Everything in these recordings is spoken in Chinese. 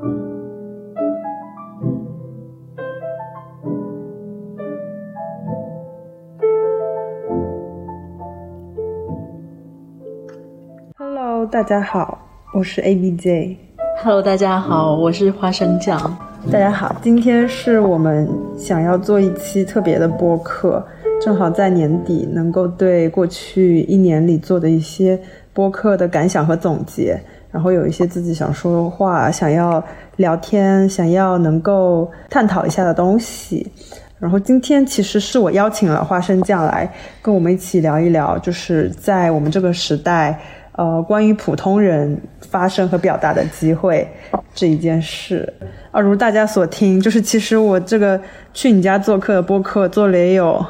Hello，大家好，我是 A B J。Hello，大家好，我是花生酱。大家好，今天是我们想要做一期特别的播客，正好在年底能够对过去一年里做的一些播客的感想和总结，然后有一些自己想说的话、想要聊天、想要能够探讨一下的东西。然后今天其实是我邀请了花生酱来跟我们一起聊一聊，就是在我们这个时代。呃，关于普通人发声和表达的机会这一件事，啊，如大家所听，就是其实我这个去你家做客的播客做了也有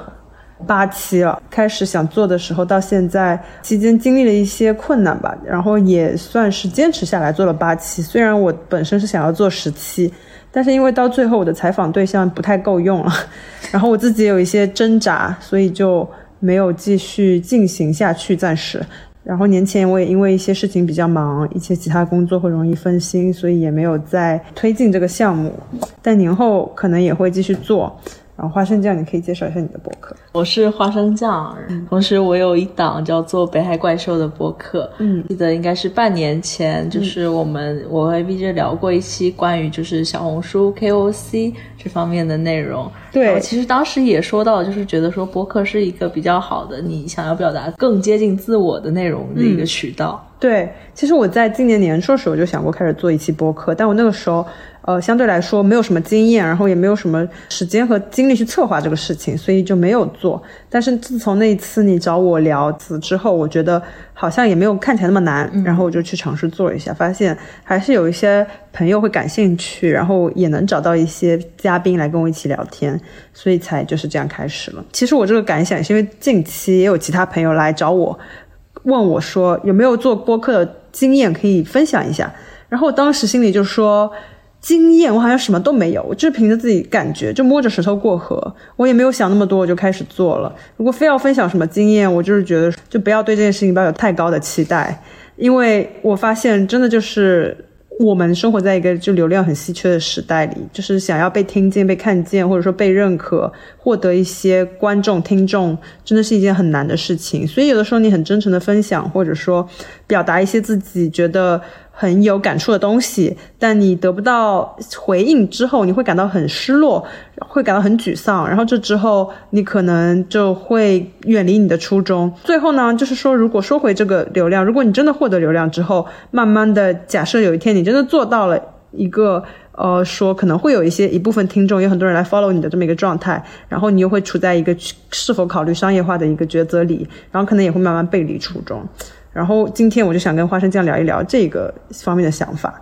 八期了。开始想做的时候到现在期间经历了一些困难吧，然后也算是坚持下来做了八期。虽然我本身是想要做十期，但是因为到最后我的采访对象不太够用了，然后我自己也有一些挣扎，所以就没有继续进行下去，暂时。然后年前我也因为一些事情比较忙，一些其他工作会容易分心，所以也没有再推进这个项目。但年后可能也会继续做。然后花生酱，你可以介绍一下你的博客。我是花生酱，同时我有一档叫做《北海怪兽》的博客。嗯，记得应该是半年前，就是我们我和 B J 聊过一期关于就是小红书 K O C 这方面的内容。对，其实当时也说到，就是觉得说博客是一个比较好的，你想要表达更接近自我的内容的一个渠道。对，其实我在今年年初的时候就想过开始做一期播客，但我那个时候。呃，相对来说没有什么经验，然后也没有什么时间和精力去策划这个事情，所以就没有做。但是自从那一次你找我聊此之后，我觉得好像也没有看起来那么难，然后我就去尝试做一下，发现还是有一些朋友会感兴趣，然后也能找到一些嘉宾来跟我一起聊天，所以才就是这样开始了。其实我这个感想是因为近期也有其他朋友来找我，问我说有没有做播客的经验可以分享一下，然后我当时心里就说。经验我好像什么都没有，我就是凭着自己感觉，就摸着石头过河。我也没有想那么多，我就开始做了。如果非要分享什么经验，我就是觉得就不要对这件事情抱有太高的期待，因为我发现真的就是我们生活在一个就流量很稀缺的时代里，就是想要被听见、被看见，或者说被认可，获得一些观众、听众，真的是一件很难的事情。所以有的时候你很真诚的分享，或者说表达一些自己觉得。很有感触的东西，但你得不到回应之后，你会感到很失落，会感到很沮丧，然后这之后你可能就会远离你的初衷。最后呢，就是说，如果说回这个流量，如果你真的获得流量之后，慢慢的，假设有一天你真的做到了一个呃，说可能会有一些一部分听众，有很多人来 follow 你的这么一个状态，然后你又会处在一个是否考虑商业化的一个抉择里，然后可能也会慢慢背离初衷。然后今天我就想跟花生酱聊一聊这个方面的想法。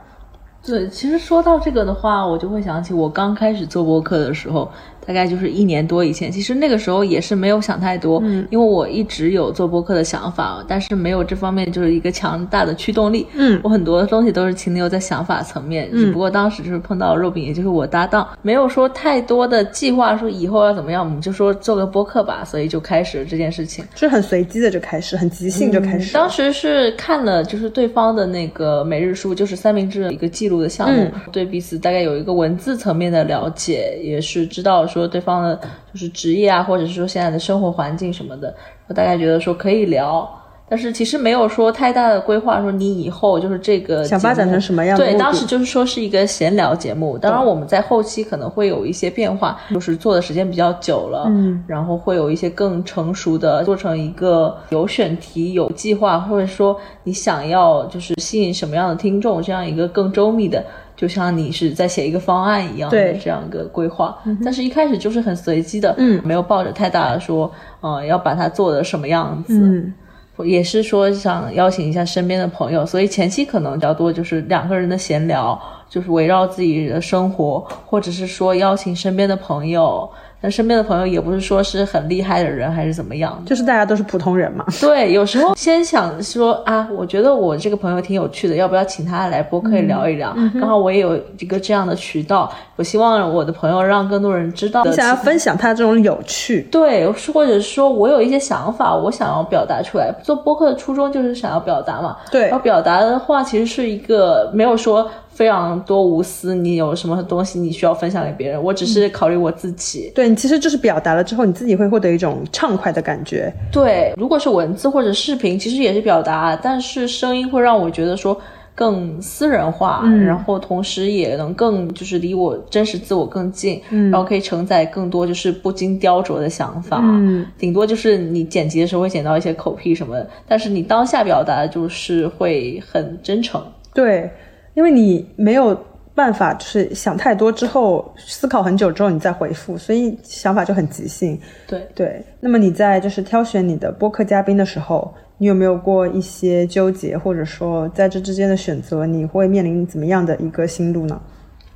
对，其实说到这个的话，我就会想起我刚开始做播客的时候。大概就是一年多以前，其实那个时候也是没有想太多，嗯，因为我一直有做播客的想法，但是没有这方面就是一个强大的驱动力，嗯，我很多东西都是停留在想法层面，只不过当时就是碰到肉饼，也就是我搭档，没有说太多的计划，说以后要怎么样，我们就说做个播客吧，所以就开始这件事情，是很随机的就开始，很即兴就开始。当时是看了就是对方的那个每日书，就是三明治一个记录的项目，对彼此大概有一个文字层面的了解，也是知道。说对方的就是职业啊，或者是说现在的生活环境什么的，我大概觉得说可以聊，但是其实没有说太大的规划，说你以后就是这个想发展成什么样？对，当时就是说是一个闲聊节目，当然我们在后期可能会有一些变化，就是做的时间比较久了，嗯，然后会有一些更成熟的，做成一个有选题、有计划，或者说你想要就是吸引什么样的听众，这样一个更周密的。就像你是在写一个方案一样的这样一个规划，但是一开始就是很随机的，嗯，没有抱着太大的说，嗯，要把它做的什么样子，嗯，也是说想邀请一下身边的朋友，所以前期可能比较多就是两个人的闲聊，就是围绕自己的生活，或者是说邀请身边的朋友。那身边的朋友也不是说是很厉害的人，还是怎么样？就是大家都是普通人嘛。对，有时候先想说啊，我觉得我这个朋友挺有趣的，要不要请他来播客聊一聊？刚好我也有一个这样的渠道，我希望我的朋友让更多人知道。你想要分享他这种有趣，对，或者说我有一些想法，我想要表达出来。做播客的初衷就是想要表达嘛。对。要表达的话，其实是一个没有说。非常多无私，你有什么东西你需要分享给别人，我只是考虑我自己。对你其实就是表达了之后，你自己会获得一种畅快的感觉。对，如果是文字或者视频，其实也是表达，但是声音会让我觉得说更私人化，然后同时也能更就是离我真实自我更近，然后可以承载更多就是不经雕琢的想法。嗯，顶多就是你剪辑的时候会剪到一些口癖什么的，但是你当下表达就是会很真诚。对。因为你没有办法，就是想太多之后思考很久之后你再回复，所以想法就很即兴。对对。那么你在就是挑选你的播客嘉宾的时候，你有没有过一些纠结，或者说在这之间的选择，你会面临怎么样的一个心路呢？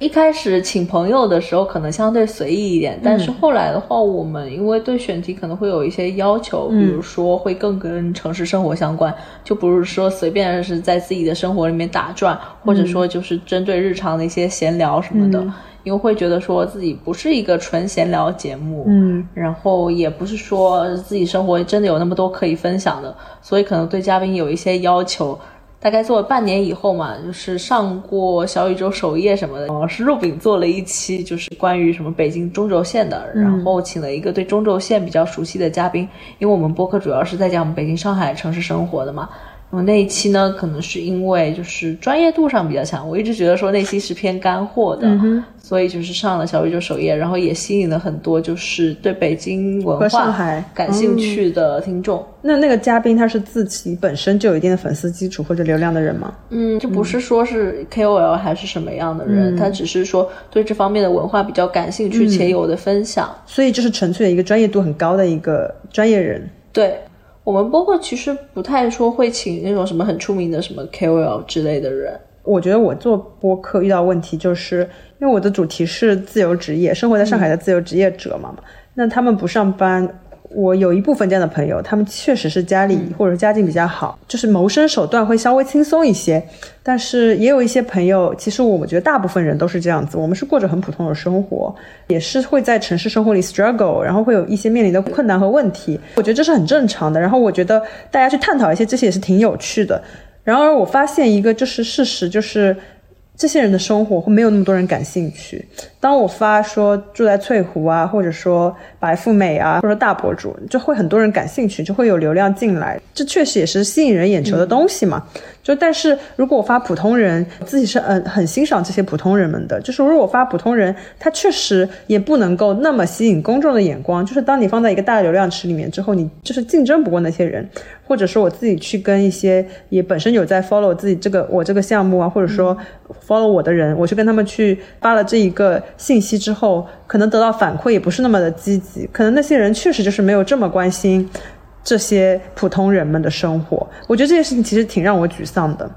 一开始请朋友的时候可能相对随意一点，但是后来的话，我们因为对选题可能会有一些要求，比如说会更跟城市生活相关，就不是说随便是在自己的生活里面打转，或者说就是针对日常的一些闲聊什么的，因为会觉得说自己不是一个纯闲聊节目，嗯，然后也不是说自己生活真的有那么多可以分享的，所以可能对嘉宾有一些要求。大概做了半年以后嘛，就是上过小宇宙首页什么的，哦，是肉饼做了一期，就是关于什么北京中轴线的，然后请了一个对中轴线比较熟悉的嘉宾，因为我们播客主要是在讲北京、上海城市生活的嘛。那么那一期呢，可能是因为就是专业度上比较强，我一直觉得说那期是偏干货的，所以就是上了小宇宙首页，然后也吸引了很多就是对北京文化感兴趣的听众。那那个嘉宾他是自己本身就有一定的粉丝基础或者流量的人吗？嗯，就不是说是 KOL 还是什么样的人，他只是说对这方面的文化比较感兴趣且有的分享，所以就是纯粹的一个专业度很高的一个专业人。对。我们播客其实不太说会请那种什么很出名的什么 KOL 之类的人。我觉得我做播客遇到问题，就是因为我的主题是自由职业，生活在上海的自由职业者嘛。那他们不上班。我有一部分这样的朋友，他们确实是家里或者家境比较好，就是谋生手段会稍微轻松一些。但是也有一些朋友，其实我觉得大部分人都是这样子，我们是过着很普通的生活，也是会在城市生活里 struggle，然后会有一些面临的困难和问题。我觉得这是很正常的。然后我觉得大家去探讨一些这些也是挺有趣的。然而我发现一个就是事实，就是。这些人的生活会没有那么多人感兴趣。当我发说住在翠湖啊，或者说白富美啊，或者大博主，就会很多人感兴趣，就会有流量进来。这确实也是吸引人眼球的东西嘛。就但是如果我发普通人，自己是嗯很欣赏这些普通人们的。就是如果我发普通人，他确实也不能够那么吸引公众的眼光。就是当你放在一个大流量池里面之后，你就是竞争不过那些人。或者说我自己去跟一些也本身有在 follow 自己这个我这个项目啊，或者说 follow 我的人，我去跟他们去发了这一个信息之后，可能得到反馈也不是那么的积极，可能那些人确实就是没有这么关心这些普通人们的生活。我觉得这件事情其实挺让我沮丧的。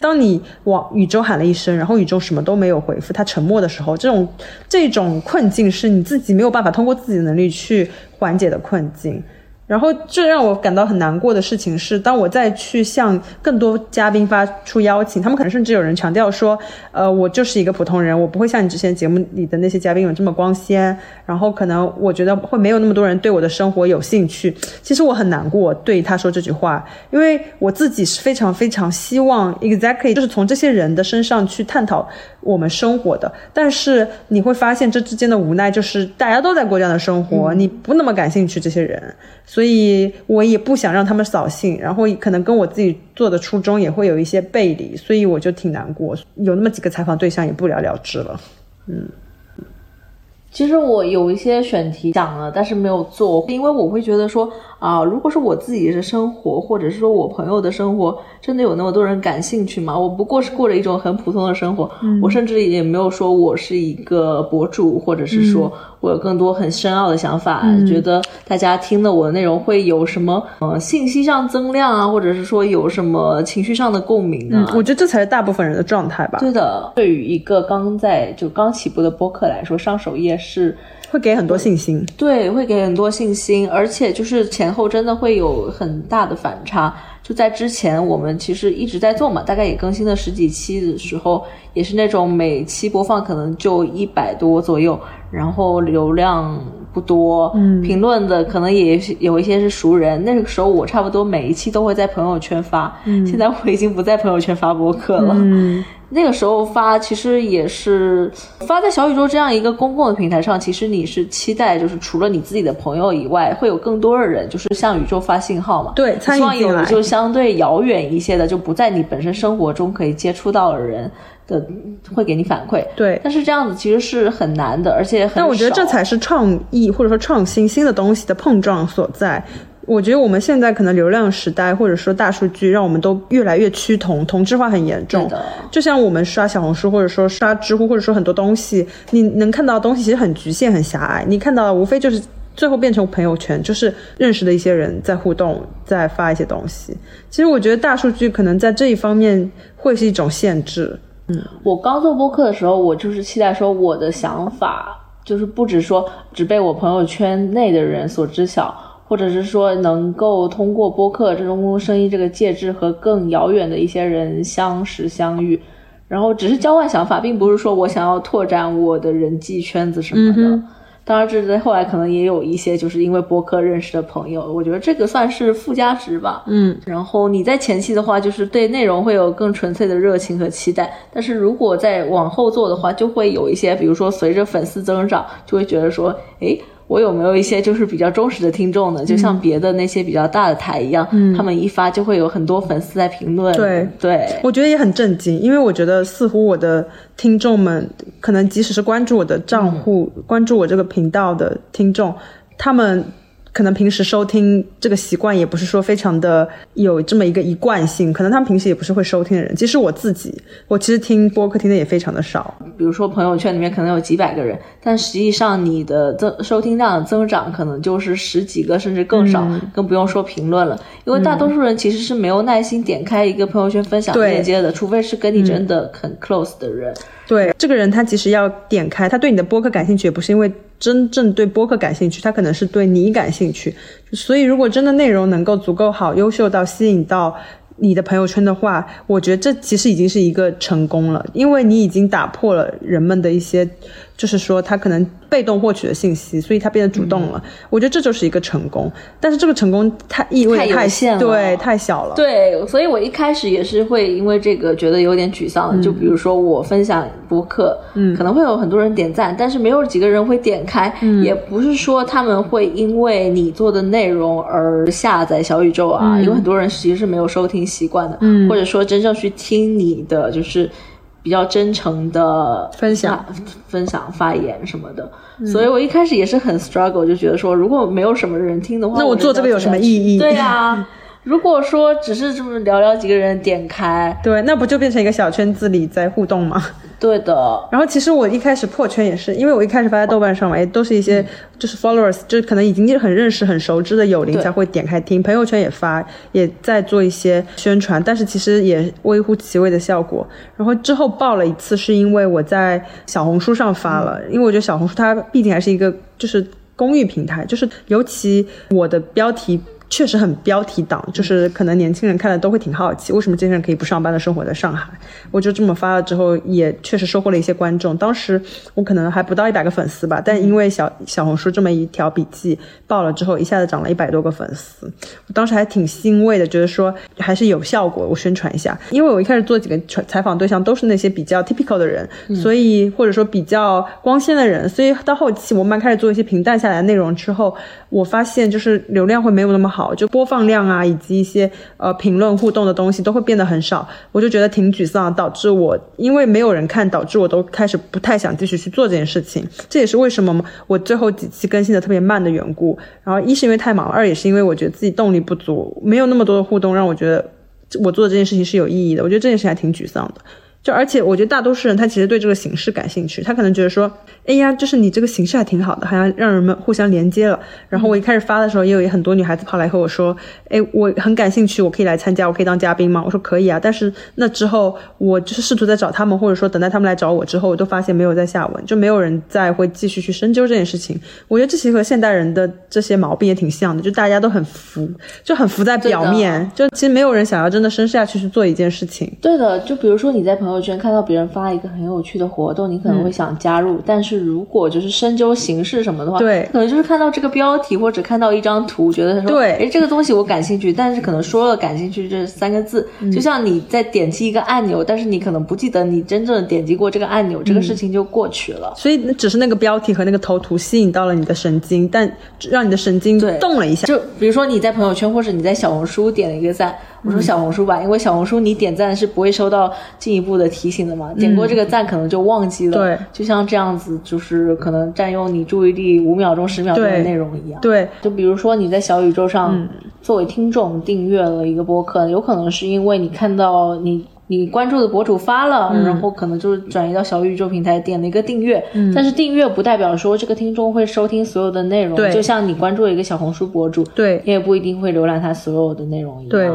当你往宇宙喊了一声，然后宇宙什么都没有回复，它沉默的时候，这种这种困境是你自己没有办法通过自己的能力去缓解的困境。然后这让我感到很难过的事情是，当我再去向更多嘉宾发出邀请，他们可能甚至有人强调说，呃，我就是一个普通人，我不会像你之前节目里的那些嘉宾有这么光鲜。然后可能我觉得会没有那么多人对我的生活有兴趣。其实我很难过，对他说这句话，因为我自己是非常非常希望 exactly 就是从这些人的身上去探讨我们生活的。但是你会发现这之间的无奈就是大家都在过这样的生活，你不那么感兴趣这些人。所以我也不想让他们扫兴，然后可能跟我自己做的初衷也会有一些背离，所以我就挺难过。有那么几个采访对象也不了了之了，嗯。其实我有一些选题讲了，但是没有做，因为我会觉得说。啊，如果是我自己的生活，或者是说我朋友的生活，真的有那么多人感兴趣吗？我不过是过着一种很普通的生活，我甚至也没有说我是一个博主，或者是说我有更多很深奥的想法，觉得大家听了我的内容会有什么呃信息上增量啊，或者是说有什么情绪上的共鸣啊？我觉得这才是大部分人的状态吧。对的，对于一个刚在就刚起步的播客来说，上首页是。会给很多信心，对，会给很多信心，而且就是前后真的会有很大的反差。就在之前，我们其实一直在做嘛，大概也更新了十几期的时候，也是那种每期播放可能就一百多左右，然后流量。不多，嗯，评论的可能也有一些是熟人。那个时候我差不多每一期都会在朋友圈发，嗯，现在我已经不在朋友圈发博客了，嗯。那个时候发，其实也是发在小宇宙这样一个公共的平台上。其实你是期待，就是除了你自己的朋友以外，会有更多的人，就是向宇宙发信号嘛。对，希望有就相对遥远一些的，就不在你本身生活中可以接触到的人的，会给你反馈。对，但是这样子其实是很难的，而且很。但我觉得这才是创意或者说创新新的东西的碰撞所在。我觉得我们现在可能流量时代，或者说大数据，让我们都越来越趋同，同质化很严重。就像我们刷小红书，或者说刷知乎，或者说很多东西，你能看到的东西其实很局限、很狭隘。你看到的无非就是最后变成朋友圈，就是认识的一些人在互动，在发一些东西。其实我觉得大数据可能在这一方面会是一种限制。嗯，我刚做播客的时候，我就是期待说我的想法就是不止说只被我朋友圈内的人所知晓。或者是说能够通过播客这种公共声音这个介质和更遥远的一些人相识相遇，然后只是交换想法，并不是说我想要拓展我的人际圈子什么的。当然，这在后来可能也有一些就是因为播客认识的朋友，我觉得这个算是附加值吧。嗯，然后你在前期的话，就是对内容会有更纯粹的热情和期待，但是如果在往后做的话，就会有一些，比如说随着粉丝增长，就会觉得说，诶。我有没有一些就是比较忠实的听众呢？就像别的那些比较大的台一样，他们一发就会有很多粉丝在评论。对对，我觉得也很震惊，因为我觉得似乎我的听众们，可能即使是关注我的账户、关注我这个频道的听众，他们。可能平时收听这个习惯也不是说非常的有这么一个一贯性，可能他们平时也不是会收听的人。即使我自己，我其实听播客听的也非常的少。比如说朋友圈里面可能有几百个人，但实际上你的增收听量的增长可能就是十几个甚至更少，更不用说评论了。因为大多数人其实是没有耐心点开一个朋友圈分享链接的，除非是跟你真的很 close 的人。对，这个人他其实要点开，他对你的播客感兴趣，也不是因为真正对播客感兴趣，他可能是对你感兴趣。所以，如果真的内容能够足够好、优秀到吸引到。你的朋友圈的话，我觉得这其实已经是一个成功了，因为你已经打破了人们的一些，就是说他可能被动获取的信息，所以他变得主动了。我觉得这就是一个成功，但是这个成功太意味太小，对，太小了。对，所以我一开始也是会因为这个觉得有点沮丧。就比如说我分享博客，嗯，可能会有很多人点赞，但是没有几个人会点开。嗯，也不是说他们会因为你做的内容而下载小宇宙啊，因为很多人其实是没有收听。习惯的，嗯，或者说真正去听你的，就是比较真诚的分享、分享、发言什么的。所以我一开始也是很 struggle，就觉得说，如果没有什么人听的话，那我做这个有什么意义？对呀。如果说只是这么寥寥几个人点开，对，那不就变成一个小圈子里在互动吗？对的。然后其实我一开始破圈也是，因为我一开始发在豆瓣上嘛，也都是一些就是 followers，就可能已经很认识、很熟知的友邻才会点开听。朋友圈也发，也在做一些宣传，但是其实也微乎其微的效果。然后之后爆了一次，是因为我在小红书上发了，因为我觉得小红书它毕竟还是一个就是公域平台，就是尤其我的标题。确实很标题党，就是可能年轻人看了都会挺好奇，为什么这些人可以不上班的生活在上海？我就这么发了之后，也确实收获了一些观众。当时我可能还不到一百个粉丝吧，但因为小小红书这么一条笔记爆了之后，一下子涨了一百多个粉丝。我当时还挺欣慰的，觉得说还是有效果。我宣传一下，因为我一开始做几个采访对象都是那些比较 typical 的人，所以或者说比较光鲜的人，所以到后期我慢慢开始做一些平淡下来的内容之后，我发现就是流量会没有那么好。好，就播放量啊，以及一些呃评论互动的东西都会变得很少，我就觉得挺沮丧，导致我因为没有人看，导致我都开始不太想继续去做这件事情。这也是为什么我最后几期更新的特别慢的缘故。然后一是因为太忙，二也是因为我觉得自己动力不足，没有那么多的互动，让我觉得我做的这件事情是有意义的。我觉得这件事还挺沮丧的。就而且我觉得大多数人他其实对这个形式感兴趣，他可能觉得说，哎呀，就是你这个形式还挺好的，好像让人们互相连接了。然后我一开始发的时候，也有很多女孩子跑来和我说，哎，我很感兴趣，我可以来参加，我可以当嘉宾吗？我说可以啊。但是那之后，我就是试图在找他们，或者说等待他们来找我之后，我都发现没有在下文，就没有人再会继续去深究这件事情。我觉得这其实和现代人的这些毛病也挺像的，就大家都很浮，就很浮在表面，就其实没有人想要真的深下去去做一件事情。对的，就比如说你在朋朋友圈看到别人发一个很有趣的活动，你可能会想加入。但是如果就是深究形式什么的话，对，可能就是看到这个标题或者看到一张图，觉得说，对，哎，这个东西我感兴趣。但是可能说了感兴趣这三个字，就像你在点击一个按钮，但是你可能不记得你真正点击过这个按钮，这个事情就过去了。所以只是那个标题和那个头图吸引到了你的神经，但让你的神经动了一下。就比如说你在朋友圈或者你在小红书点了一个赞。我说小红书吧，因为小红书你点赞是不会收到进一步的提醒的嘛，点过这个赞可能就忘记了。对，就像这样子，就是可能占用你注意力五秒钟、十秒钟的内容一样。对，就比如说你在小宇宙上作为听众订阅了一个播客，有可能是因为你看到你你关注的博主发了，然后可能就是转移到小宇宙平台点了一个订阅。嗯。但是订阅不代表说这个听众会收听所有的内容。对。就像你关注了一个小红书博主，对，你也不一定会浏览他所有的内容一样。对。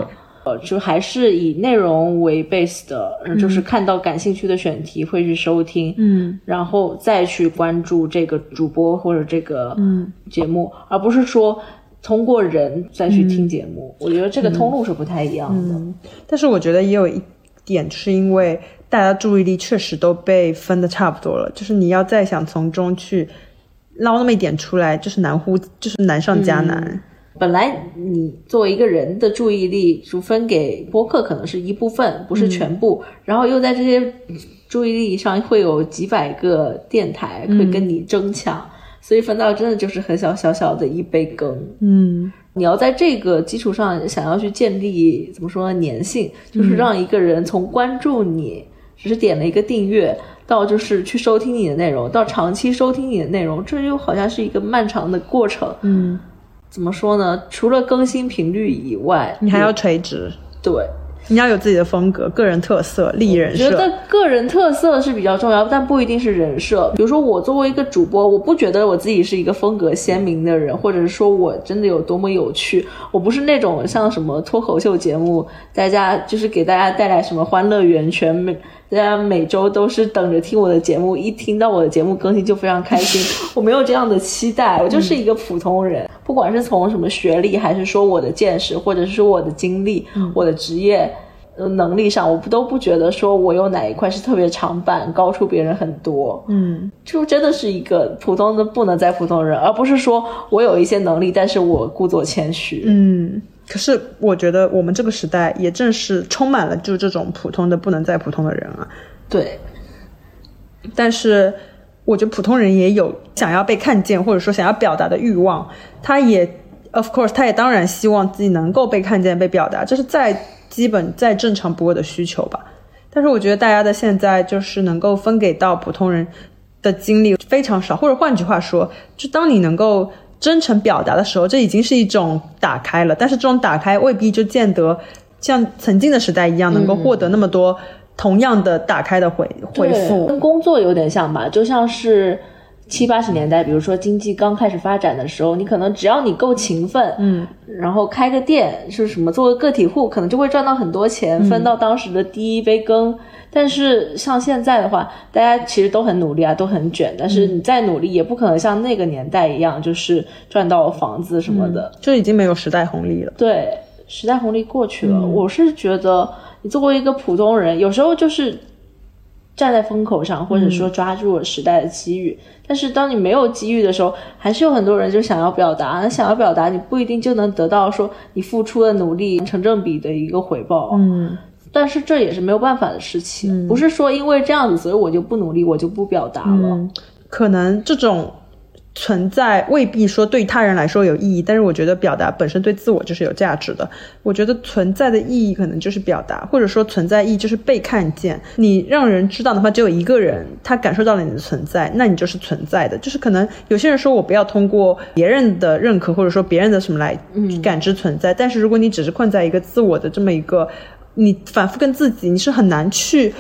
呃，就还是以内容为 base 的，就是看到感兴趣的选题会去收听，嗯，然后再去关注这个主播或者这个节目，而不是说通过人再去听节目。我觉得这个通路是不太一样的。但是我觉得也有一点，是因为大家注意力确实都被分的差不多了，就是你要再想从中去捞那么一点出来，就是难乎，就是难上加难。本来你作为一个人的注意力就分给播客可能是一部分，不是全部，然后又在这些注意力上会有几百个电台会跟你争抢，所以分到真的就是很小小小的一杯羹。嗯，你要在这个基础上想要去建立怎么说粘性，就是让一个人从关注你只是点了一个订阅，到就是去收听你的内容，到长期收听你的内容，这又好像是一个漫长的过程。嗯。怎么说呢？除了更新频率以外，你还要垂直。对，你要有自己的风格、个人特色、立人设。觉得个人特色是比较重要，但不一定是人设。比如说，我作为一个主播，我不觉得我自己是一个风格鲜明的人，或者是说我真的有多么有趣。我不是那种像什么脱口秀节目，大家就是给大家带来什么欢乐源泉。大家每周都是等着听我的节目，一听到我的节目更新就非常开心。我没有这样的期待，我就是一个普通人。不管是从什么学历，还是说我的见识，或者是说我的经历、我的职业能力上，我不都不觉得说我有哪一块是特别长板，高出别人很多。嗯，就真的是一个普通的不能再普通人，而不是说我有一些能力，但是我故作谦虚。嗯。可是我觉得我们这个时代也正是充满了就这种普通的不能再普通的人啊。对。但是我觉得普通人也有想要被看见或者说想要表达的欲望，他也，of course，他也当然希望自己能够被看见、被表达，这是再基本、再正常不过的需求吧。但是我觉得大家的现在就是能够分给到普通人的精力非常少，或者换句话说，就当你能够。真诚表达的时候，这已经是一种打开了。但是这种打开未必就见得像曾经的时代一样，能够获得那么多同样的打开的回回复。跟工作有点像吧，就像是七八十年代，比如说经济刚开始发展的时候，你可能只要你够勤奋，嗯，然后开个店是什么，做个个体户，可能就会赚到很多钱，分到当时的第一杯羹。但是像现在的话，大家其实都很努力啊，都很卷。但是你再努力，也不可能像那个年代一样，就是赚到房子什么的，就已经没有时代红利了。对，时代红利过去了。我是觉得，你作为一个普通人，有时候就是站在风口上，或者说抓住了时代的机遇。但是当你没有机遇的时候，还是有很多人就想要表达。那想要表达，你不一定就能得到说你付出的努力成正比的一个回报。嗯。但是这也是没有办法的事情，不是说因为这样子，所以我就不努力，我就不表达了。可能这种存在未必说对他人来说有意义，但是我觉得表达本身对自我就是有价值的。我觉得存在的意义可能就是表达，或者说存在意义就是被看见。你让人知道哪怕只有一个人，他感受到了你的存在，那你就是存在的。就是可能有些人说我不要通过别人的认可或者说别人的什么来感知存在，但是如果你只是困在一个自我的这么一个。你反复跟自己，你是很难去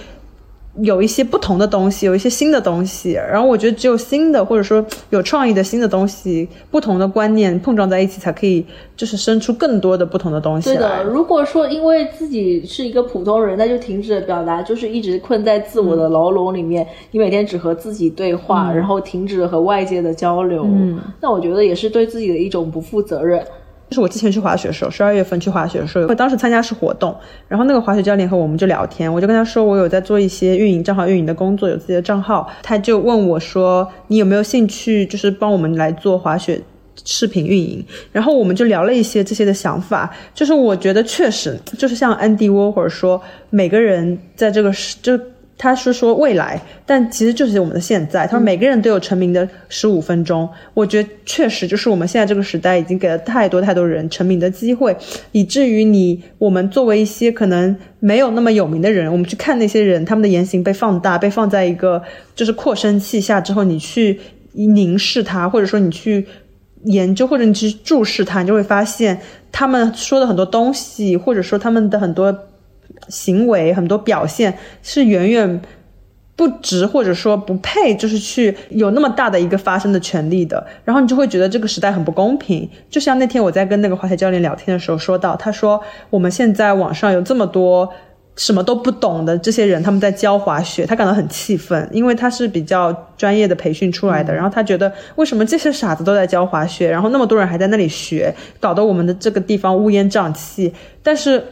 有一些不同的东西，有一些新的东西。然后我觉得只有新的，或者说有创意的新的东西，不同的观念碰撞在一起，才可以就是生出更多的不同的东西。对的，如果说因为自己是一个普通人，那就停止了表达，就是一直困在自我的牢笼里面，你每天只和自己对话，然后停止了和外界的交流。嗯，那我觉得也是对自己的一种不负责任。就是我之前去滑雪的时候，十二月份去滑雪的时候，我当时参加是活动，然后那个滑雪教练和我们就聊天，我就跟他说我有在做一些运营账号运营的工作，有自己的账号，他就问我说你有没有兴趣，就是帮我们来做滑雪。视频运营，然后我们就聊了一些这些的想法，就是我觉得确实就是像安迪沃或者说每个人在这个时，就他是说未来，但其实就是我们的现在。他说每个人都有成名的十五分钟，我觉得确实就是我们现在这个时代已经给了太多太多人成名的机会，以至于你我们作为一些可能没有那么有名的人，我们去看那些人他们的言行被放大，被放在一个就是扩声器下之后，你去凝视他，或者说你去。研究或者你去注视他，你就会发现他们说的很多东西，或者说他们的很多行为、很多表现是远远不值，或者说不配，就是去有那么大的一个发声的权利的。然后你就会觉得这个时代很不公平。就像那天我在跟那个滑雪教练聊天的时候说到，他说我们现在网上有这么多。什么都不懂的这些人，他们在教滑雪，他感到很气愤，因为他是比较专业的培训出来的，然后他觉得为什么这些傻子都在教滑雪，然后那么多人还在那里学，搞得我们的这个地方乌烟瘴气，但是。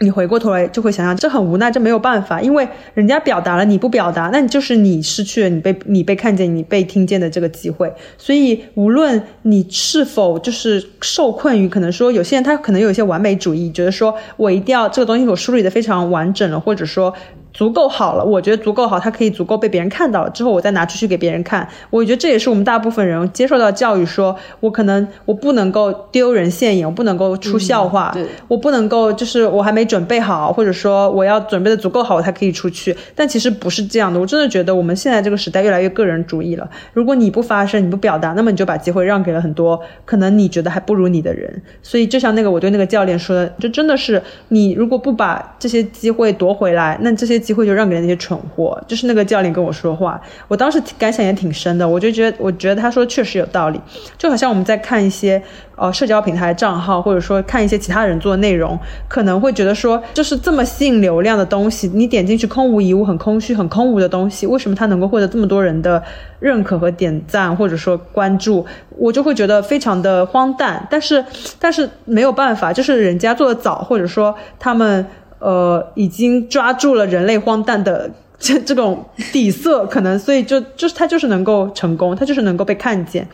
你回过头来就会想想，这很无奈，这没有办法，因为人家表达了，你不表达，那你就是你失去了你被你被看见、你被听见的这个机会。所以，无论你是否就是受困于，可能说有些人他可能有一些完美主义，觉得说我一定要这个东西我梳理的非常完整了，或者说。足够好了，我觉得足够好，它可以足够被别人看到了之后，我再拿出去给别人看。我觉得这也是我们大部分人接受到教育，说我可能我不能够丢人现眼，我不能够出笑话，我不能够就是我还没准备好，或者说我要准备的足够好，我才可以出去。但其实不是这样的，我真的觉得我们现在这个时代越来越个人主义了。如果你不发声，你不表达，那么你就把机会让给了很多可能你觉得还不如你的人。所以就像那个我对那个教练说的，就真的是你如果不把这些机会夺回来，那这些。机会就让给了那些蠢货，就是那个教练跟我说话，我当时感想也挺深的，我就觉得，我觉得他说确实有道理，就好像我们在看一些呃社交平台账号，或者说看一些其他人做的内容，可能会觉得说，就是这么吸引流量的东西，你点进去空无一物，很空虚，很空无的东西，为什么他能够获得这么多人的认可和点赞，或者说关注，我就会觉得非常的荒诞，但是但是没有办法，就是人家做的早，或者说他们。呃，已经抓住了人类荒诞的 这这种底色，可能所以就就是他就是能够成功，他就是能够被看见，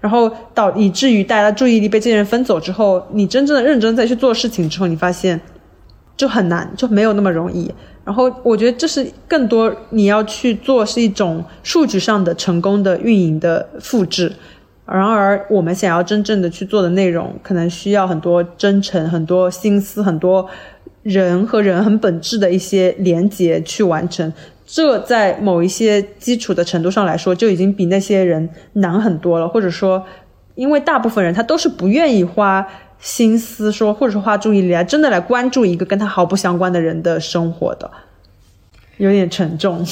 然后导以至于大家注意力被这些人分走之后，你真正的认真再去做事情之后，你发现就很难，就没有那么容易。然后我觉得这是更多你要去做是一种数据上的成功的运营的复制，然而我们想要真正的去做的内容，可能需要很多真诚、很多心思、很多。人和人很本质的一些连接去完成，这在某一些基础的程度上来说，就已经比那些人难很多了。或者说，因为大部分人他都是不愿意花心思说，或者说花注意力来真的来关注一个跟他毫不相关的人的生活的，有点沉重。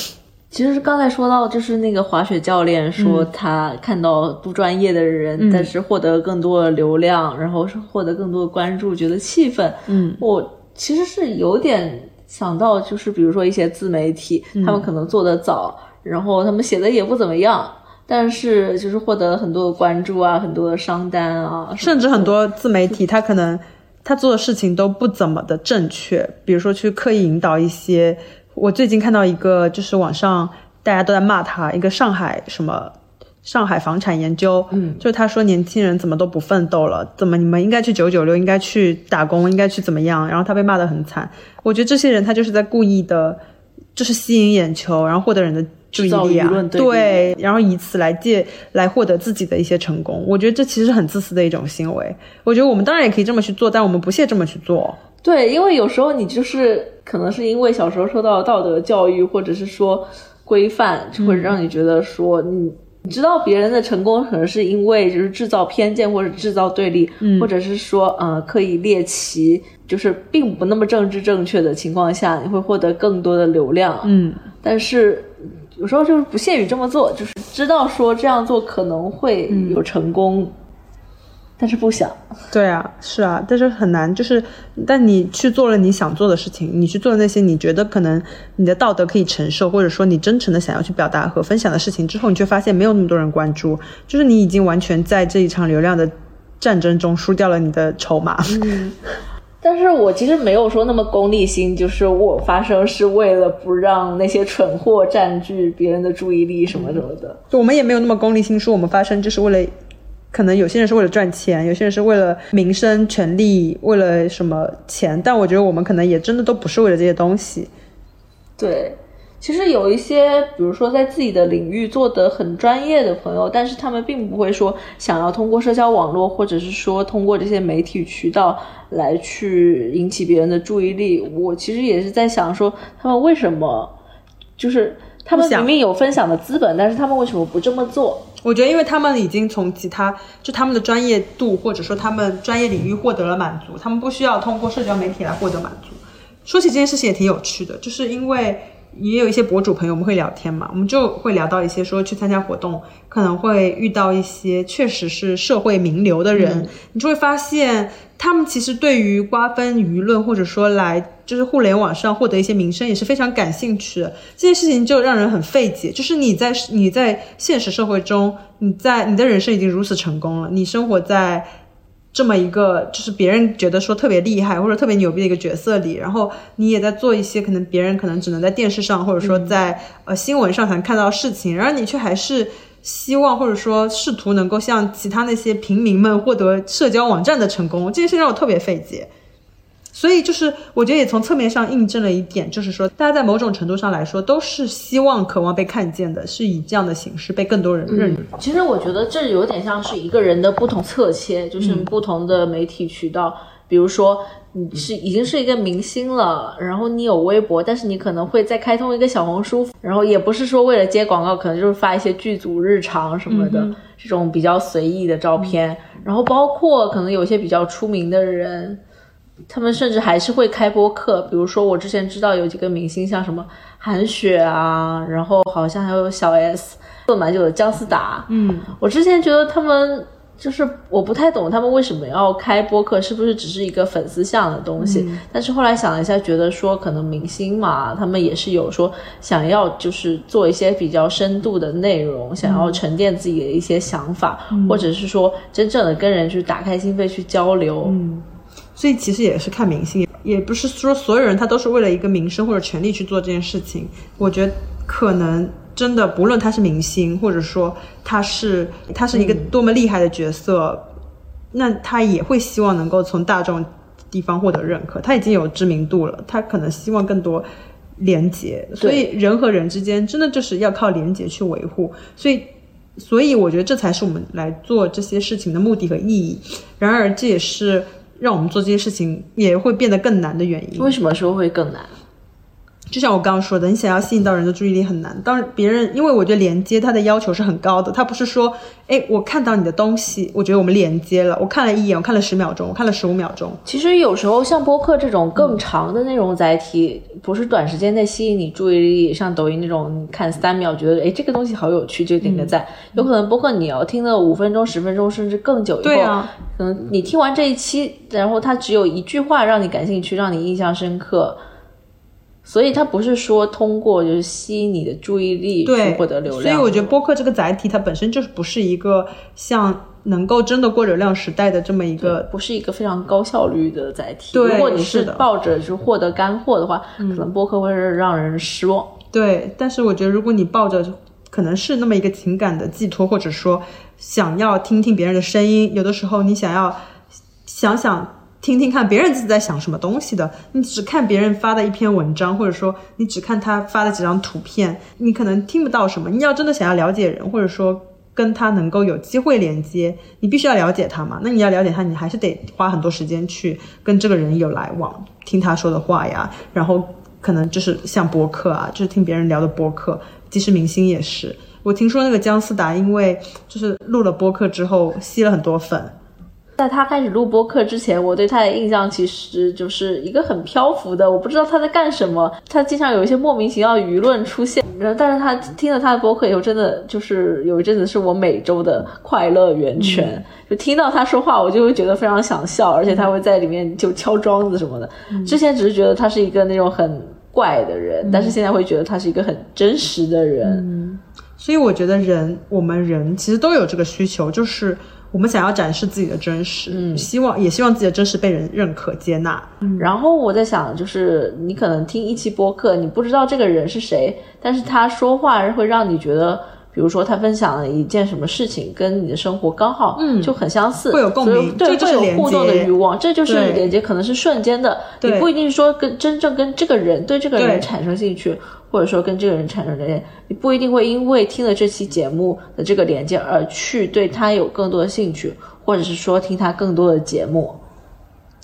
其实刚才说到，就是那个滑雪教练说他看到不专业的人，但是获得更多的流量，然后是获得更多的关注，觉得气愤。嗯，我。其实是有点想到，就是比如说一些自媒体，他们可能做的早，然后他们写的也不怎么样，但是就是获得了很多的关注啊，很多的商单啊，甚至很多自媒体他可能他做的事情都不怎么的正确，比如说去刻意引导一些。我最近看到一个，就是网上大家都在骂他，一个上海什么。上海房产研究，嗯，就是他说年轻人怎么都不奋斗了，怎么你们应该去九九六，应该去打工，应该去怎么样？然后他被骂得很惨。我觉得这些人他就是在故意的，就是吸引眼球，然后获得人的注意力啊，对，然后以此来借来获得自己的一些成功。我觉得这其实很自私的一种行为。我觉得我们当然也可以这么去做，但我们不屑这么去做。对，因为有时候你就是可能是因为小时候受到道德教育，或者是说规范，就会让你觉得说你。你知道别人的成功可能是因为就是制造偏见或者制造对立，或者是说呃刻意猎奇，就是并不那么政治正确的情况下，你会获得更多的流量。嗯，但是有时候就是不屑于这么做，就是知道说这样做可能会有成功。但是不想，对啊，是啊，但是很难，就是，但你去做了你想做的事情，你去做那些你觉得可能你的道德可以承受，或者说你真诚的想要去表达和分享的事情之后，你却发现没有那么多人关注，就是你已经完全在这一场流量的战争中输掉了你的筹码。嗯，但是我其实没有说那么功利心，就是我发声是为了不让那些蠢货占据别人的注意力什么什么的。就我们也没有那么功利心，说我们发声就是为了，可能有些人是为了赚钱，有些人是为了民生、权利，为了什么钱。但我觉得我们可能也真的都不是为了这些东西。对。其实有一些，比如说在自己的领域做得很专业的朋友，但是他们并不会说想要通过社交网络，或者是说通过这些媒体渠道来去引起别人的注意力。我其实也是在想说，他们为什么就是他们明明有分享的资本，但是他们为什么不这么做？我觉得，因为他们已经从其他就他们的专业度，或者说他们专业领域获得了满足，他们不需要通过社交媒体来获得满足。说起这件事情也挺有趣的，就是因为。也有一些博主朋友，我们会聊天嘛，我们就会聊到一些说去参加活动，可能会遇到一些确实是社会名流的人，你就会发现他们其实对于瓜分舆论或者说来就是互联网上获得一些名声也是非常感兴趣的。这件事情就让人很费解，就是你在你在现实社会中，你在你的人生已经如此成功了，你生活在。这么一个就是别人觉得说特别厉害或者特别牛逼的一个角色里，然后你也在做一些可能别人可能只能在电视上或者说在呃新闻上才能看到事情，然而你却还是希望或者说试图能够像其他那些平民们获得社交网站的成功，这件事让我特别费解。所以就是，我觉得也从侧面上印证了一点，就是说，大家在某种程度上来说，都是希望、渴望被看见的，是以这样的形式被更多人认。其实我觉得这有点像是一个人的不同侧切，就是不同的媒体渠道。比如说，你是已经是一个明星了，然后你有微博，但是你可能会再开通一个小红书，然后也不是说为了接广告，可能就是发一些剧组日常什么的这种比较随意的照片。然后包括可能有些比较出名的人。他们甚至还是会开播客，比如说我之前知道有几个明星，像什么韩雪啊，然后好像还有小 S，做蛮久的姜思达。嗯，我之前觉得他们就是我不太懂他们为什么要开播客，是不是只是一个粉丝向的东西？但是后来想了一下，觉得说可能明星嘛，他们也是有说想要就是做一些比较深度的内容，想要沉淀自己的一些想法，或者是说真正的跟人去打开心扉去交流。嗯。所以其实也是看明星，也不是说所有人他都是为了一个名声或者权利去做这件事情。我觉得可能真的不论他是明星，或者说他是他是一个多么厉害的角色，那他也会希望能够从大众地方获得认可。他已经有知名度了，他可能希望更多连接。所以人和人之间真的就是要靠连接去维护。所以，所以我觉得这才是我们来做这些事情的目的和意义。然而，这也是。让我们做这些事情也会变得更难的原因。为什么说会更难？就像我刚刚说的，你想要吸引到人的注意力很难。当然，别人因为我觉得连接它的要求是很高的，它不是说，哎，我看到你的东西，我觉得我们连接了，我看了一眼，我看了十秒钟，我看了十五秒钟。其实有时候像播客这种更长的内容载体，不是短时间内吸引你注意力，像抖音那种你看三秒觉得，哎，这个东西好有趣就点个赞。有可能播客你要听了五分钟、十分钟，甚至更久以后，可能你听完这一期，然后它只有一句话让你感兴趣，让你印象深刻。所以它不是说通过就是吸引你的注意力去获得流量，所以我觉得播客这个载体它本身就是不是一个像能够真的过流量时代的这么一个，不是一个非常高效率的载体。如果你是抱着是获得干货的话，可能播客会让人失望。对，但是我觉得如果你抱着可能是那么一个情感的寄托，或者说想要听听别人的声音，有的时候你想要想想。听听看别人自己在想什么东西的，你只看别人发的一篇文章，或者说你只看他发的几张图片，你可能听不到什么。你要真的想要了解人，或者说跟他能够有机会连接，你必须要了解他嘛。那你要了解他，你还是得花很多时间去跟这个人有来往，听他说的话呀。然后可能就是像播客啊，就是听别人聊的播客。即使明星也是，我听说那个姜思达因为就是录了播客之后吸了很多粉。在他开始录播客之前，我对他的印象其实就是一个很漂浮的，我不知道他在干什么。他经常有一些莫名其妙的舆论出现，然后但是他听了他的播客以后，真的就是有一阵子是我每周的快乐源泉。就听到他说话，我就会觉得非常想笑，而且他会在里面就敲桩子什么的。之前只是觉得他是一个那种很怪的人，但是现在会觉得他是一个很真实的人。所以我觉得人，我们人其实都有这个需求，就是。我们想要展示自己的真实，嗯，希望也希望自己的真实被人认可接纳。嗯然后我在想，就是你可能听一期播客，你不知道这个人是谁，但是他说话会让你觉得。比如说，他分享了一件什么事情，跟你的生活刚好就很相似，会有共鸣，对，会有互动的欲望，这就是连接，可能是瞬间的。你不一定说跟真正跟这个人对这个人产生兴趣，或者说跟这个人产生连接，你不一定会因为听了这期节目的这个连接而去对他有更多的兴趣，或者是说听他更多的节目。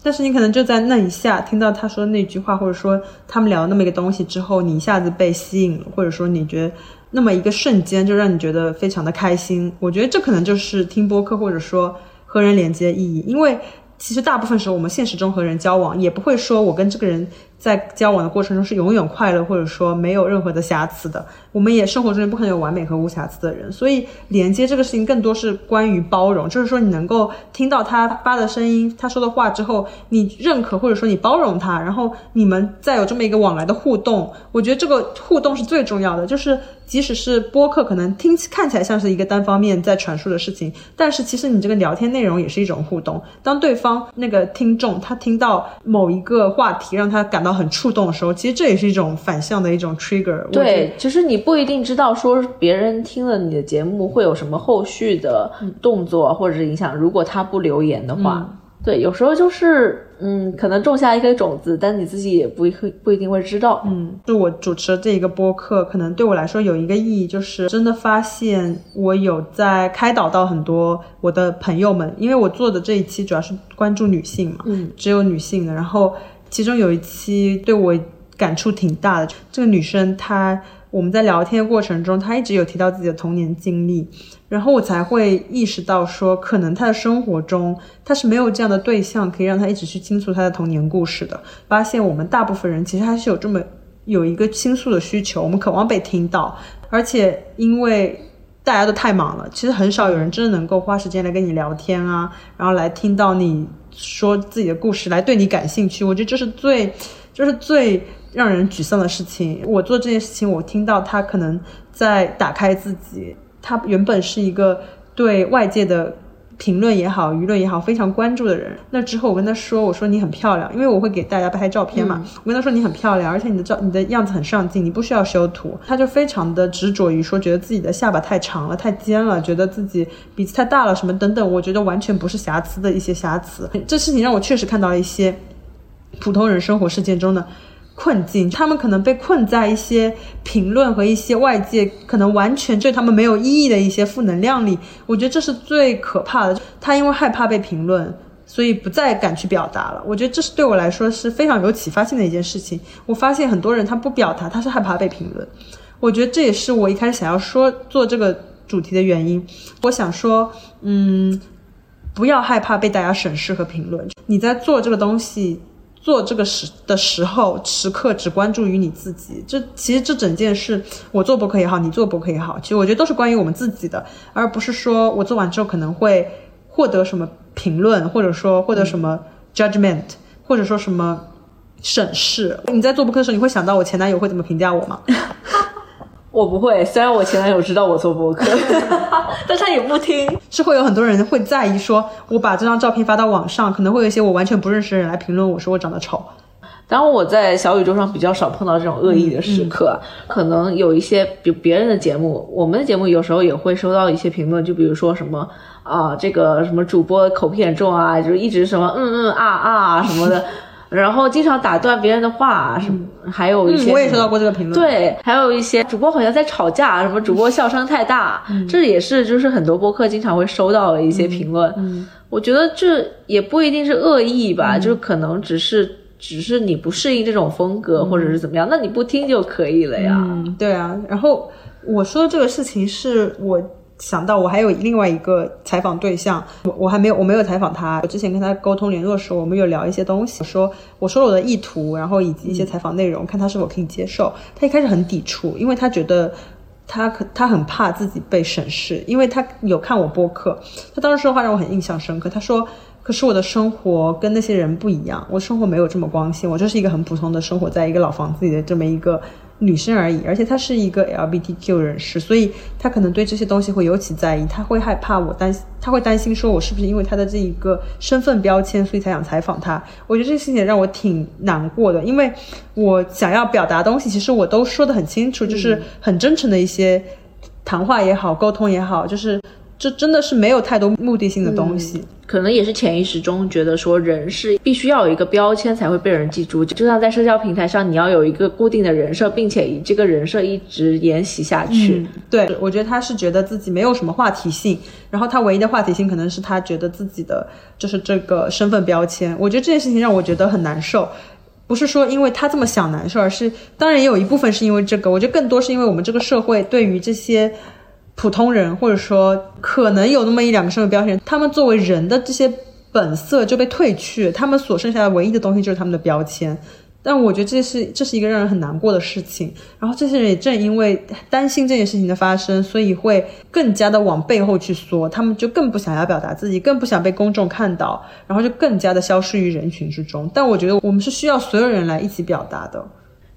但是你可能就在那一下听到他说那句话，或者说他们聊那么一个东西之后，你一下子被吸引了，或者说你觉得。那么一个瞬间就让你觉得非常的开心，我觉得这可能就是听播客或者说和人连接的意义，因为其实大部分时候我们现实中和人交往也不会说我跟这个人。在交往的过程中是永远快乐，或者说没有任何的瑕疵的。我们也生活中也不可能有完美和无瑕疵的人，所以连接这个事情更多是关于包容，就是说你能够听到他发的声音，他说的话之后，你认可或者说你包容他，然后你们再有这么一个往来的互动。我觉得这个互动是最重要的，就是即使是播客，可能听看起来像是一个单方面在传输的事情，但是其实你这个聊天内容也是一种互动。当对方那个听众他听到某一个话题，让他感到很触动的时候，其实这也是一种反向的一种 trigger。对，其实你不一定知道说别人听了你的节目会有什么后续的动作或者是影响。如果他不留言的话，对，有时候就是嗯，可能种下一颗种子，但你自己也不会不一定会知道。嗯，就我主持的这一个播客，可能对我来说有一个意义，就是真的发现我有在开导到很多我的朋友们，因为我做的这一期主要是关注女性嘛，嗯，只有女性的，然后。其中有一期对我感触挺大的，这个女生她我们在聊天的过程中，她一直有提到自己的童年经历，然后我才会意识到说，可能她的生活中她是没有这样的对象可以让她一直去倾诉她的童年故事的。发现我们大部分人其实还是有这么有一个倾诉的需求，我们渴望被听到，而且因为大家都太忙了，其实很少有人真的能够花时间来跟你聊天啊，然后来听到你。说自己的故事来对你感兴趣，我觉得这是最，就是最让人沮丧的事情。我做这件事情，我听到他可能在打开自己，他原本是一个对外界的。评论也好，舆论也好，非常关注的人。那之后我跟他说：“我说你很漂亮，因为我会给大家拍照片嘛。我跟他说你很漂亮，而且你的照你的样子很上镜，你不需要修图。”他就非常的执着于说，觉得自己的下巴太长了，太尖了，觉得自己鼻子太大了，什么等等。我觉得完全不是瑕疵的一些瑕疵。这事情让我确实看到了一些普通人生活事件中的。困境，他们可能被困在一些评论和一些外界可能完全对他们没有意义的一些负能量里。我觉得这是最可怕的。他因为害怕被评论，所以不再敢去表达了。我觉得这是对我来说是非常有启发性的一件事情。我发现很多人他不表达，他是害怕被评论。我觉得这也是我一开始想要说做这个主题的原因。我想说，嗯，不要害怕被大家审视和评论。你在做这个东西。做这个时的时候，时刻只关注于你自己。这其实这整件事，我做博客也好，你做博客也好，其实我觉得都是关于我们自己的，而不是说我做完之后可能会获得什么评论，或者说获得什么 judgment，或者说什么审视。你在做博客的时候，你会想到我前男友会怎么评价我吗？我不会，虽然我前男友知道我做播客，但他也不听。是会有很多人会在意，说我把这张照片发到网上，可能会有一些我完全不认识的人来评论我说我长得丑。当然我在小宇宙上比较少碰到这种恶意的时刻，可能有一些比别人的节目，我们的节目有时候也会收到一些评论，就比如说什么啊，这个什么主播口癖很重啊，就是一直什么嗯嗯啊啊什么的。然后经常打断别人的话，什么还有一些，我也收到过这个评论。对，还有一些主播好像在吵架，什么主播笑声太大，这也是就是很多播客经常会收到的一些评论。我觉得这也不一定是恶意吧，就可能只是只是你不适应这种风格，或者是怎么样，那你不听就可以了呀。对啊，然后我说的这个事情是我。想到我还有另外一个采访对象，我我还没有我没有采访他。我之前跟他沟通联络的时候，我们有聊一些东西，我说我说了我的意图，然后以及一些采访内容，看他是否可以接受。他一开始很抵触，因为他觉得他可他很怕自己被审视，因为他有看我播客。他当时说话让我很印象深刻。他说：“可是我的生活跟那些人不一样，我生活没有这么光鲜，我就是一个很普通的生活在一个老房子里的这么一个女生而已，而且她是一个 LGBTQ 人士，所以她可能对这些东西会尤其在意，她会害怕我担，她会担心说我是不是因为她的这一个身份标签，所以才想采访她。我觉得这个事情也让我挺难过的，因为我想要表达东西，其实我都说的很清楚，就是很真诚的一些谈话也好，沟通也好，就是这真的是没有太多目的性的东西。可能也是潜意识中觉得说人是必须要有一个标签才会被人记住，就像在社交平台上，你要有一个固定的人设，并且以这个人设一直沿袭下去。对，我觉得他是觉得自己没有什么话题性，然后他唯一的话题性可能是他觉得自己的就是这个身份标签。我觉得这件事情让我觉得很难受，不是说因为他这么想难受，而是当然也有一部分是因为这个，我觉得更多是因为我们这个社会对于这些。普通人，或者说可能有那么一两个身份标签，他们作为人的这些本色就被褪去，他们所剩下的唯一的东西就是他们的标签。但我觉得这是这是一个让人很难过的事情。然后这些人也正因为担心这件事情的发生，所以会更加的往背后去缩，他们就更不想要表达自己，更不想被公众看到，然后就更加的消失于人群之中。但我觉得我们是需要所有人来一起表达的。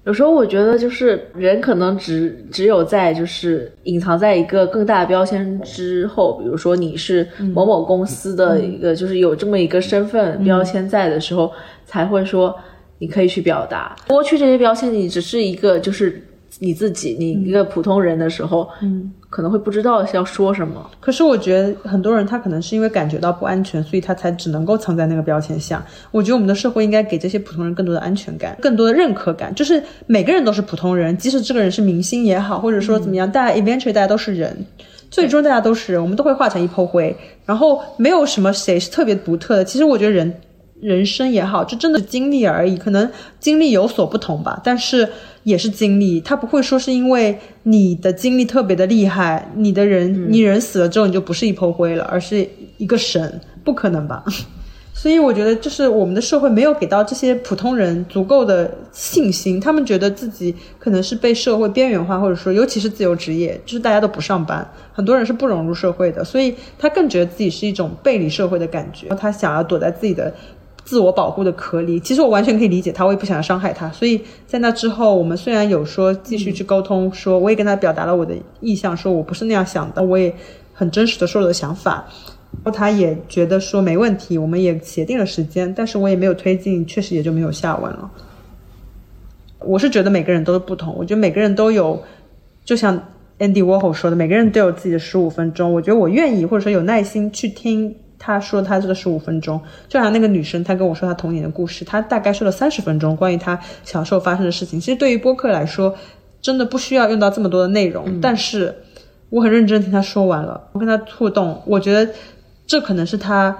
有时候我觉得，就是人可能只只有在就是隐藏在一个更大的标签之后，比如说你是某某公司的一个，就是有这么一个身份标签在的时候，才会说你可以去表达。剥去这些标签，你只是一个就是你自己，你一个普通人的时候，嗯。可能会不知道要说什么，可是我觉得很多人他可能是因为感觉到不安全，所以他才只能够藏在那个标签下。我觉得我们的社会应该给这些普通人更多的安全感，更多的认可感，就是每个人都是普通人，即使这个人是明星也好，或者说怎么样，大家 eventually 大家都是人，最终大家都是人，我们都会化成一泡灰，然后没有什么谁是特别独特的。其实我觉得人人生也好，就真的是经历而已，可能经历有所不同吧，但是。也是经历，他不会说是因为你的经历特别的厉害，你的人你人死了之后你就不是一泼灰了，而是一个神，不可能吧？所以我觉得就是我们的社会没有给到这些普通人足够的信心，他们觉得自己可能是被社会边缘化，或者说尤其是自由职业，就是大家都不上班，很多人是不融入社会的，所以他更觉得自己是一种背离社会的感觉，他想要躲在自己的。自我保护的隔离，其实我完全可以理解他，我也不想要伤害他。所以在那之后，我们虽然有说继续去沟通，说我也跟他表达了我的意向，说我不是那样想的，我也很真实的说了的想法。然后他也觉得说没问题，我们也协定了时间，但是我也没有推进，确实也就没有下文了。我是觉得每个人都是不同，我觉得每个人都有，就像 Andy Warhol 说的，每个人都有自己的十五分钟。我觉得我愿意或者说有耐心去听。他说他这个十五分钟，就像那个女生，她跟我说她童年的故事，她大概说了三十分钟关于她小时候发生的事情。其实对于播客来说，真的不需要用到这么多的内容，但是我很认真听她说完了，我跟她互动，我觉得这可能是她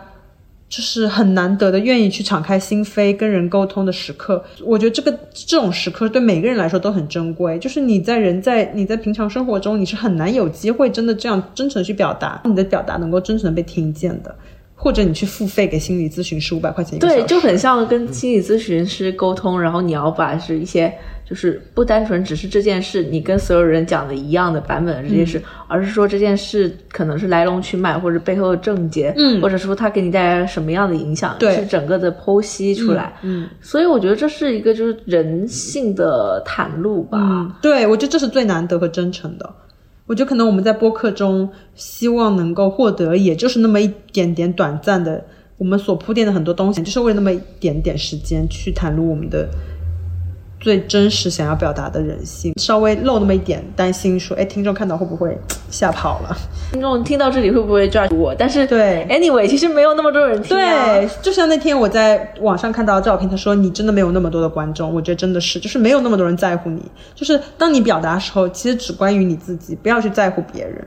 就是很难得的愿意去敞开心扉跟人沟通的时刻。我觉得这个这种时刻对每个人来说都很珍贵，就是你在人在你在平常生活中，你是很难有机会真的这样真诚去表达，你的表达能够真诚的被听见的。或者你去付费给心理咨询师五百块钱一个对，就很像跟心理咨询师沟通，然后你要把是一些就是不单纯只是这件事，你跟所有人讲的一样的版本的这件事，而是说这件事可能是来龙去脉或者背后的症结，嗯，或者说它给你带来了什么样的影响，对，是整个的剖析出来，嗯，所以我觉得这是一个就是人性的袒露吧，对我觉得这是最难得和真诚的。我觉得可能我们在播客中希望能够获得，也就是那么一点点短暂的，我们所铺垫的很多东西，就是为了那么一点点时间去袒露我们的。最真实想要表达的人性，稍微露那么一点，担心说，哎，听众看到会不会吓跑了？听众听到这里会不会 judge 我？但是对，anyway，其实没有那么多人听。对，就像那天我在网上看到照片，他说你真的没有那么多的观众，我觉得真的是，就是没有那么多人在乎你。就是当你表达的时候，其实只关于你自己，不要去在乎别人。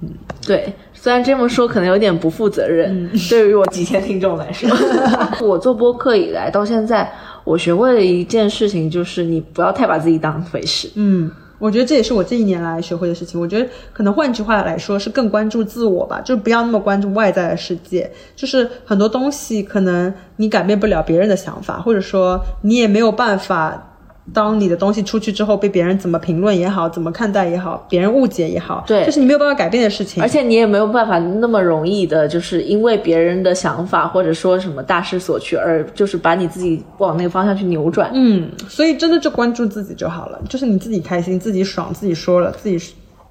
嗯，对，虽然这么说可能有点不负责任，对于我几千听众来说，我做播客以来到现在。我学会了一件事情，就是你不要太把自己当回事。嗯，我觉得这也是我这一年来学会的事情。我觉得可能换句话来说，是更关注自我吧，就不要那么关注外在的世界。就是很多东西可能你改变不了别人的想法，或者说你也没有办法当你的东西出去之后，被别人怎么评论也好，怎么看待也好，别人误解也好，对这是你没有办法改变的事情。而且你也没有办法那么容易的，就是因为别人的想法或者说什么大势所趋，而就是把你自己往那个方向去扭转。嗯，所以真的就关注自己就好了，就是你自己开心，自己爽，自己说了，自己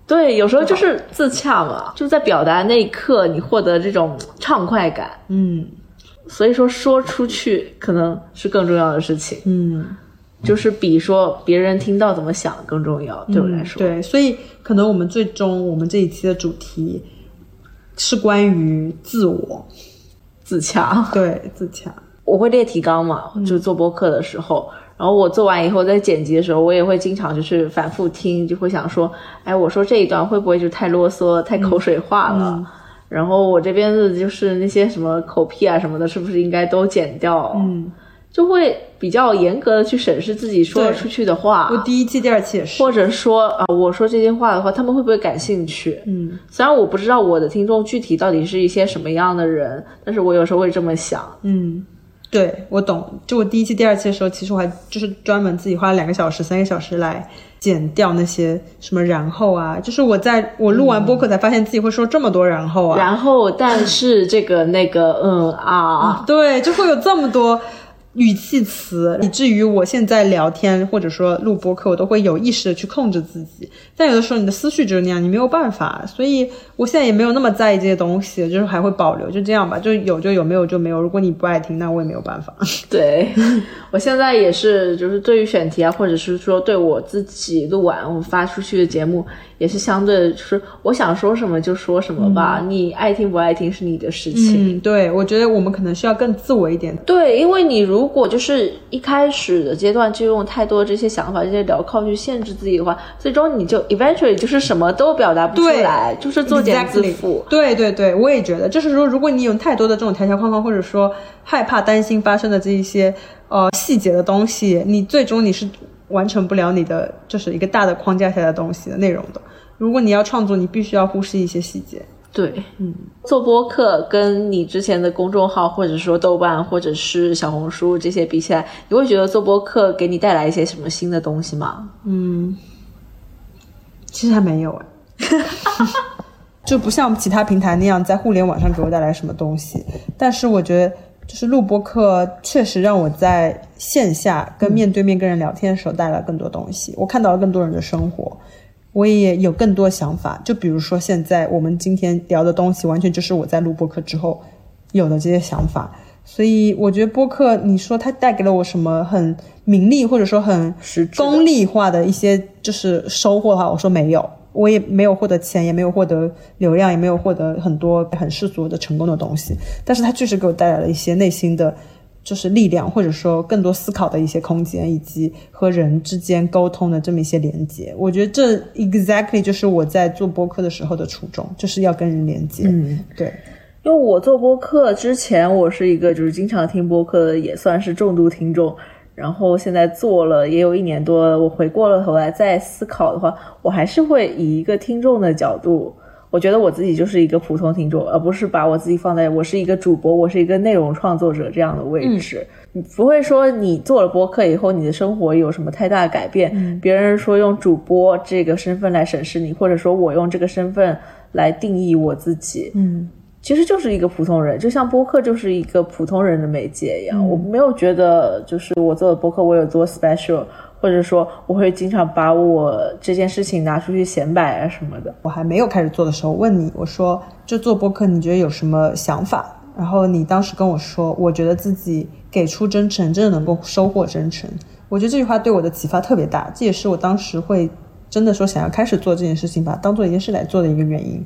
对，有时候就是自洽嘛，就是在表达那一刻，你获得这种畅快感。嗯所以说，说出去可能是更重要的事情，嗯。就是比说别人听到怎么想更重要。对我来说，对，所以可能我们最终我们这一期的主题是关于自我，自洽。对自洽。我会列提纲嘛，就是做播客的时候，然后我做完以后在剪辑的时候，我也会经常就是反复听，就会想说，哎，我说这一段会不会就太啰嗦、太口水化了？然后我这边的就是那些什么口癖啊什么的，是不是应该都剪掉？嗯，就会比较严格的去审视自己说出去的话，我第一期、第二期也是。或者说啊、我说这些话的话，他们会不会感兴趣？嗯，虽然我不知道我的听众具体到底是一些什么样的人，但是我有时候会这么想。嗯，对我懂。就我第一期、第二期的时候，其实我还就是专门自己花了两个小时、三个小时来剪掉那些什么然后啊，就是我在我录完播客才发现自己会说这么多然后啊。然后，但是这个那个，嗯啊，对，就会有这么多语气词，以至于我现在聊天或者说录播课，我都会有意识的去控制自己。但有的时候你的思绪就是那样，你没有办法，所以我现在也没有那么在意这些东西，就是还会保留，就这样吧，就有就有，没有就没有。如果你不爱听，那我也没有办法。对我现在也是，就是对于选题啊，或者是说对我自己录完我发出去的节目，也是相对的就是我想说什么就说什么吧，你爱听不爱听是你的事情。嗯，对，我觉得我们可能需要更自我一点。对，因为你如果就是一开始的阶段就用太多这些想法、这些镣铐去限制自己的话，最终你就 eventually 就是什么都表达不出来，就是作茧自缚。对对对，我也觉得，就是说，如果你有太多的这种条条框框，或者说害怕、担心发生的这一些呃细节的东西，你最终你是完成不了你的就是一个大的框架下的东西的内容的。如果你要创作，你必须要忽视一些细节。对，嗯，做播客跟你之前的公众号，或者说豆瓣，或者是小红书这些比起来，你会觉得做播客给你带来一些什么新的东西吗？嗯其实还没有哎，就不像其他平台那样在互联网上给我带来什么东西。但是我觉得，就是录播课确实让我在线下跟面对面跟人聊天的时候带来更多东西。我看到了更多人的生活，我也有更多想法。就比如说现在我们今天聊的东西，完全就是我在录播课之后有的这些想法。所以我觉得播客，你说它带给了我什么很名利或者说很 功利化的一些就是收获的话，我说没有，我也没有获得钱，也没有获得流量，也没有获得很多很世俗的成功的东西。但是它确实给我带来了一些内心的，就是力量，或者说更多思考的一些空间，以及和人之间沟通的这么一些连接。我觉得这 exactly 就是我在做播客的时候的初衷，就是要跟人连接。嗯，对。因为我做播客之前，我是一个就是经常听播客的，也算是重度听众。然后现在做了也有一年多了，我回过了头来再思考的话，我还是会以一个听众的角度，我觉得我自己就是一个普通听众，而不是把我自己放在我是一个主播，我是一个内容创作者这样的位置。你不会说你做了播客以后，你的生活有什么太大的改变？别人说用主播这个身份来审视你，或者说我用这个身份来定义我自己，嗯。其实就是一个普通人，就像播客就是一个普通人的媒介一样。我没有觉得就是我做的播客我有多 special，或者说我会经常把我这件事情拿出去显摆啊什么的。我还没有开始做的时候，问你，我说就做播客，你觉得有什么想法？然后你当时跟我说，我觉得自己给出真诚，真的能够收获真诚。我觉得这句话对我的启发特别大，这也是我当时会真的说想要开始做这件事情，把它当做一件事来做的一个原因。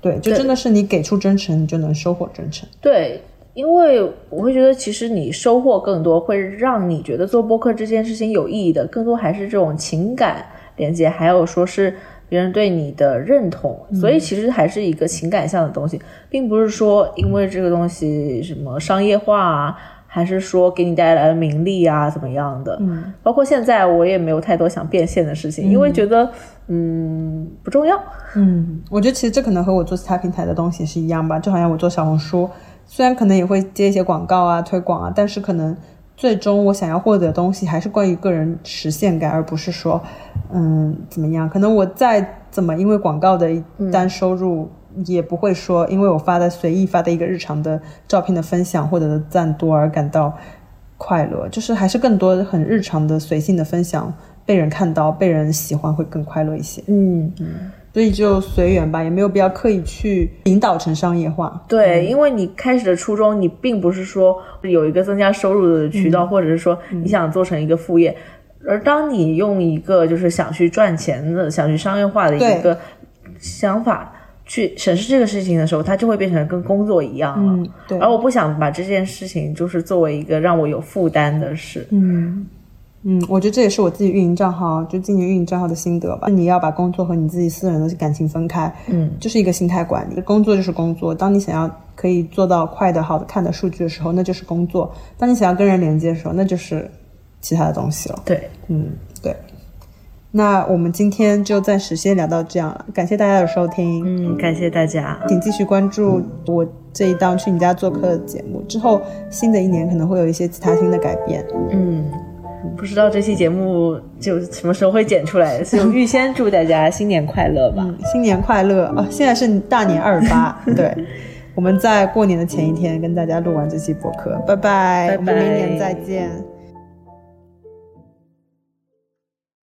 对，就真的是你给出真诚，你就能收获真诚。对，因为我会觉得，其实你收获更多，会让你觉得做播客这件事情有意义的，更多还是这种情感连接，还有说是别人对你的认同。所以其实还是一个情感向的东西，并不是说因为这个东西什么商业化啊。还是说给你带来了名利啊，怎么样的？嗯，包括现在我也没有太多想变现的事情，因为觉得嗯不重要。嗯，我觉得其实这可能和我做其他平台的东西是一样吧，就好像我做小红书，虽然可能也会接一些广告啊、推广啊，但是可能最终我想要获得的东西还是关于个人实现感，而不是说，嗯，怎么样？可能我再怎么因为广告的一单收入，也不会说因为我发的随意发的一个日常的照片的分享获得的赞多而感到快乐，就是还是更多很日常的随性的分享被人看到、被人喜欢会更快乐一些。嗯嗯。所以就随缘吧，也没有必要刻意去引导成商业化。对，因为你开始的初衷，你并不是说有一个增加收入的渠道，或者是说你想做成一个副业。而当你用一个就是想去赚钱的、想去商业化的一个想法去审视这个事情的时候，它就会变成跟工作一样了。对。而我不想把这件事情就是作为一个让我有负担的事。嗯。嗯，我觉得这也是我自己运营账号，就今年运营账号的心得吧。你要把工作和你自己私人的感情分开，嗯，就是一个心态管理。工作就是工作，当你想要可以做到快的、好的、看的数据的时候，那就是工作；当你想要跟人连接的时候，那就是其他的东西了。对，嗯，对。那我们今天就暂时先聊到这样了，感谢大家的收听。嗯，感谢大家，请继续关注我这一档去你家做客的节目。之后新的一年可能会有一些其他新的改变。嗯。不知道这期节目就什么时候会剪出来，就 预先祝大家新年快乐吧！新年快乐啊！现在是大年二十八，对，我们在过年的前一天跟大家录完这期播客，拜拜，拜拜，明年再见。